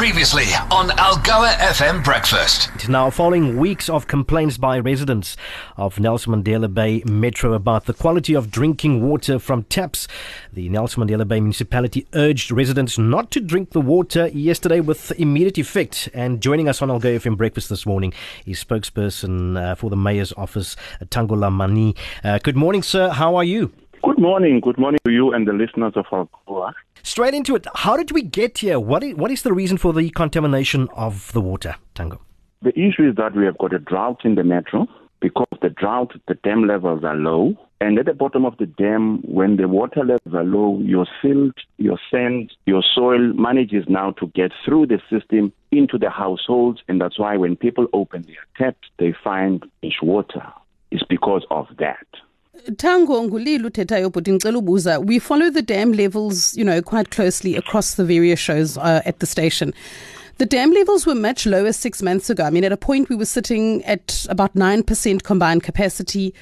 Previously on Algoa FM Breakfast. Now, following weeks of complaints by residents of Nelson Mandela Bay Metro about the quality of drinking water from taps, the Nelson Mandela Bay municipality urged residents not to drink the water yesterday with immediate effect. And joining us on Algoa FM Breakfast this morning is spokesperson uh, for the mayor's office, Tango Lamani. Uh, good morning, sir. How are you? Good morning. Good morning to you and the listeners of Algoa. Straight into it. How did we get here? What is, what is the reason for the contamination of the water, Tango? The issue is that we have got a drought in the metro. Because of the drought, the dam levels are low. And at the bottom of the dam, when the water levels are low, your silt, your sand, your soil manages now to get through the system into the households. And that's why when people open their taps, they find fresh water. It's because of that. Tango ngulilo uthethayo ngicela ubuza we follow the dam levels you know quite closely across the various shows uh, at the station. The dam levels were much lower 6 months ago. I mean at a point we were sitting at about 9% combined capacity.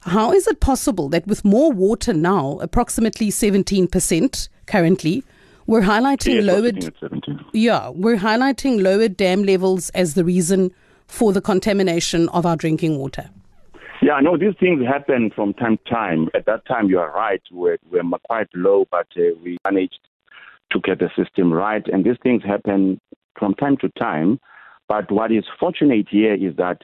How is it possible that with more water now approximately 17% currently we're highlighting Yes, lowered sitting at 17. yeah we're highlighting lower dam levels as the reason for the contamination of our drinking water Yeah, no, these things happen from time to time. At that time, you are right. We're, we're quite low, but uh, we managed to get the system right. And these things happen from time to time. But what is fortunate here is that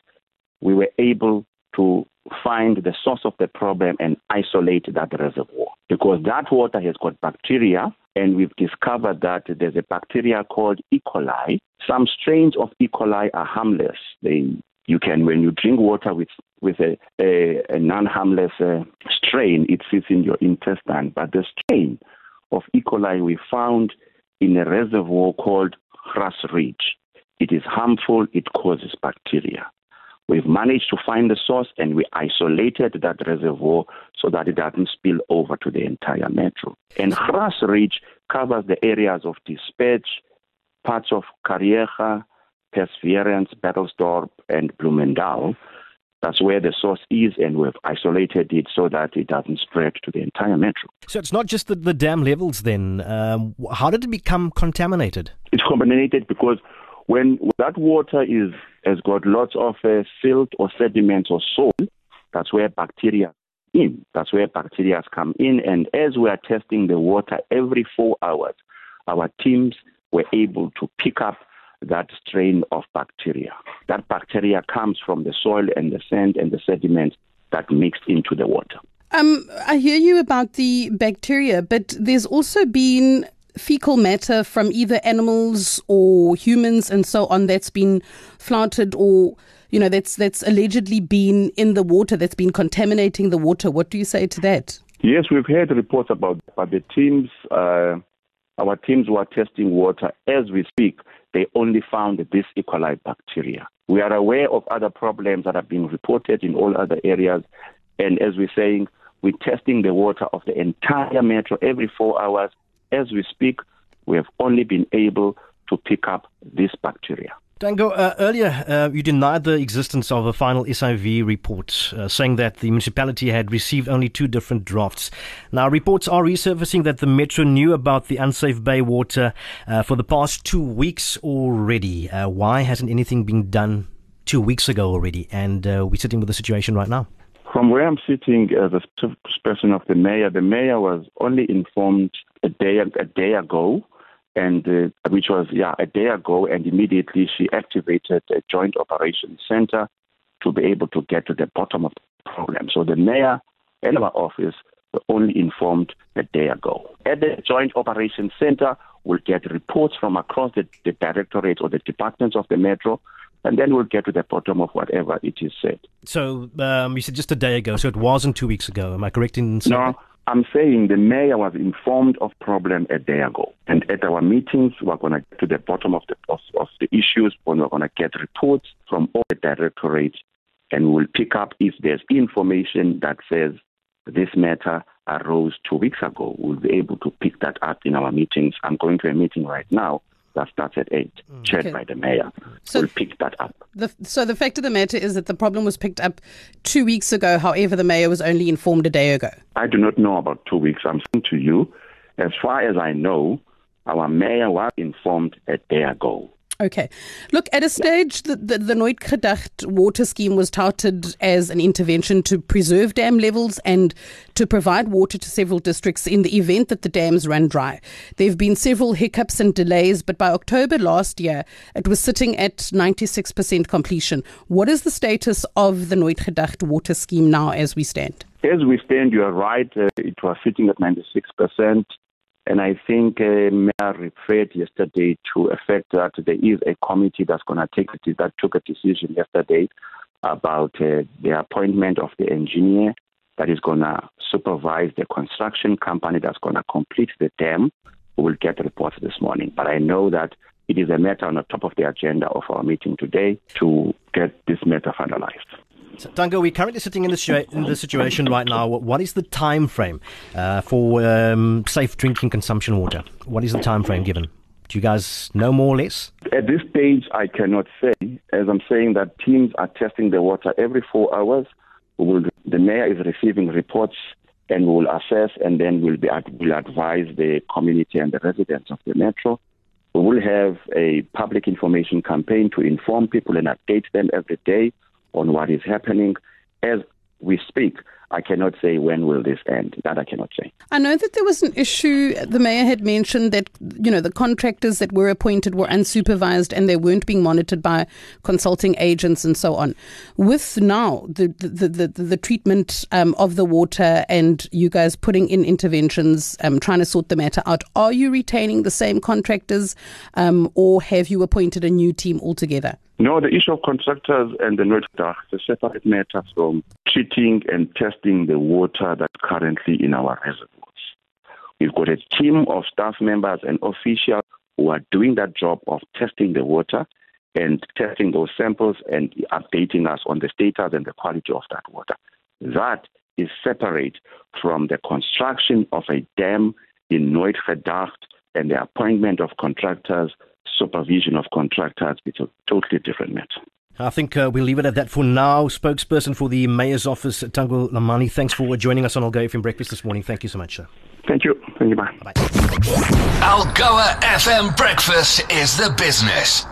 we were able to find the source of the problem and isolate that reservoir because that water has got bacteria and we've discovered that there's a bacteria called E. coli. Some strains of E. coli are harmless. They you can when you drink water with with a, a, a non-harmless uh, strain, it sits in your intestine. But the strain of E. coli we found in a reservoir called Grass Ridge. It is harmful. It causes bacteria. We've managed to find the source and we isolated that reservoir so that it doesn't spill over to the entire metro. And Grass Ridge covers the areas of Despatch, parts of Kariega, Perseverance, Bethelsdorp, and Bloemendal. That's where the source is, and we've isolated it so that it doesn't spread to the entire metro. So it's not just the, the dam levels then. Um, how did it become contaminated? It's contaminated because when that water is has got lots of uh, silt or sediments or soil, that's where bacteria in. That's where bacteria come in, and as we are testing the water every four hours, our teams were able to pick up that strain of bacteria. That bacteria comes from the soil and the sand and the sediments that mixed into the water. Um, I hear you about the bacteria, but there's also been fecal matter from either animals or humans and so on that's been flouted or you know that's that's allegedly been in the water that's been contaminating the water what do you say to that Yes, we've heard reports about, but the teams, uh, our teams were testing water as we speak, they only found this E. coli bacteria. We are aware of other problems that have been reported in all other areas, and as we're saying, we're testing the water of the entire metro every four hours. As we speak, we have only been able to pick up this bacteria. Tango, uh, earlier uh, you denied the existence of a final SIV report, uh, saying that the municipality had received only two different drafts. Now, reports are resurfacing that the Metro knew about the unsafe bay water uh, for the past two weeks already. Uh, why hasn't anything been done two weeks ago already? And uh, we're sitting with the situation right now. From where I'm sitting as a spokesperson of the mayor, the mayor was only informed a day a day ago, and uh, which was yeah a day ago, and immediately she activated a joint operations center to be able to get to the bottom of the problem. So the mayor and our office were only informed a day ago. At the joint operations center, we'll get reports from across the, the directorates or the departments of the metro and then we'll get to the bottom of whatever it is said. So um, you said just a day ago, so it wasn't two weeks ago. Am I correct in saying No, I'm saying the mayor was informed of problem a day ago, and at our meetings, we're going to get to the bottom of the of, of the issues. When we're going to get reports from all the directorates, and we'll pick up if there's information that says this matter arose two weeks ago. We'll be able to pick that up in our meetings. I'm going to a meeting right now that starts at 8, mm. chaired Okay. by the mayor. So- we'll pick that up. the, so the fact of the matter is that the problem was picked up two weeks ago however the mayor was only informed a day ago I do not know about two weeks. I'm saying to you, as far as I know, Our mayor was informed a day ago. Okay. Look, at a stage, the, the, the water scheme was touted as an intervention to preserve dam levels and to provide water to several districts in the event that the dams ran dry. There have been several hiccups and delays, but by October last year, it was sitting at 96% completion. What is the status of the Nooit water scheme now as we stand? As we stand, you are right. Uh, it was sitting at 96%. And I think uh, Mayor referred yesterday to a fact that there is a committee that's going to take that took a decision yesterday about uh, the appointment of the engineer that is going to supervise the construction company that's going to complete the dam. We will get reports this morning. But I know that it is a matter on the top of the agenda of our meeting today to get this matter finalized. So, Tango, we're currently sitting in the, situa- in the situation right now. What is the time frame uh, for um, safe drinking consumption water? What is the time frame given? Do you guys know more or less? At this stage, I cannot say. As I'm saying that teams are testing the water every four hours. Will, the mayor is receiving reports and will assess and then we'll, be, we'll advise the community and the residents of the metro. We will have a public information campaign to inform people and update them every day on what is happening. As we speak, I cannot say when will this end. That I cannot say. I know that there was an issue. The mayor had mentioned that you know the contractors that were appointed were unsupervised and they weren't being monitored by consulting agents and so on. With now the the the, the, the treatment um, of the water and you guys putting in interventions, um, trying to sort the matter out, are you retaining the same contractors um, or have you appointed a new team altogether? No, the issue of contractors and the Noorddag is a separate matter from treating and testing the water that's currently in our reservoirs. We've got a team of staff members and officials who are doing that job of testing the water and testing those samples and updating us on the status and the quality of that water. That is separate from the construction of a dam in Nooit and the appointment of contractors supervision of contractors. It's a totally different matter. I think uh, we'll leave it at that for now. Spokesperson for the Mayor's Office, Tango Lamani, thanks for joining us on Algoa FM Breakfast this morning. Thank you so much, sir. Thank you. Thank you. Bye. Bye. Algoa FM Breakfast is the business.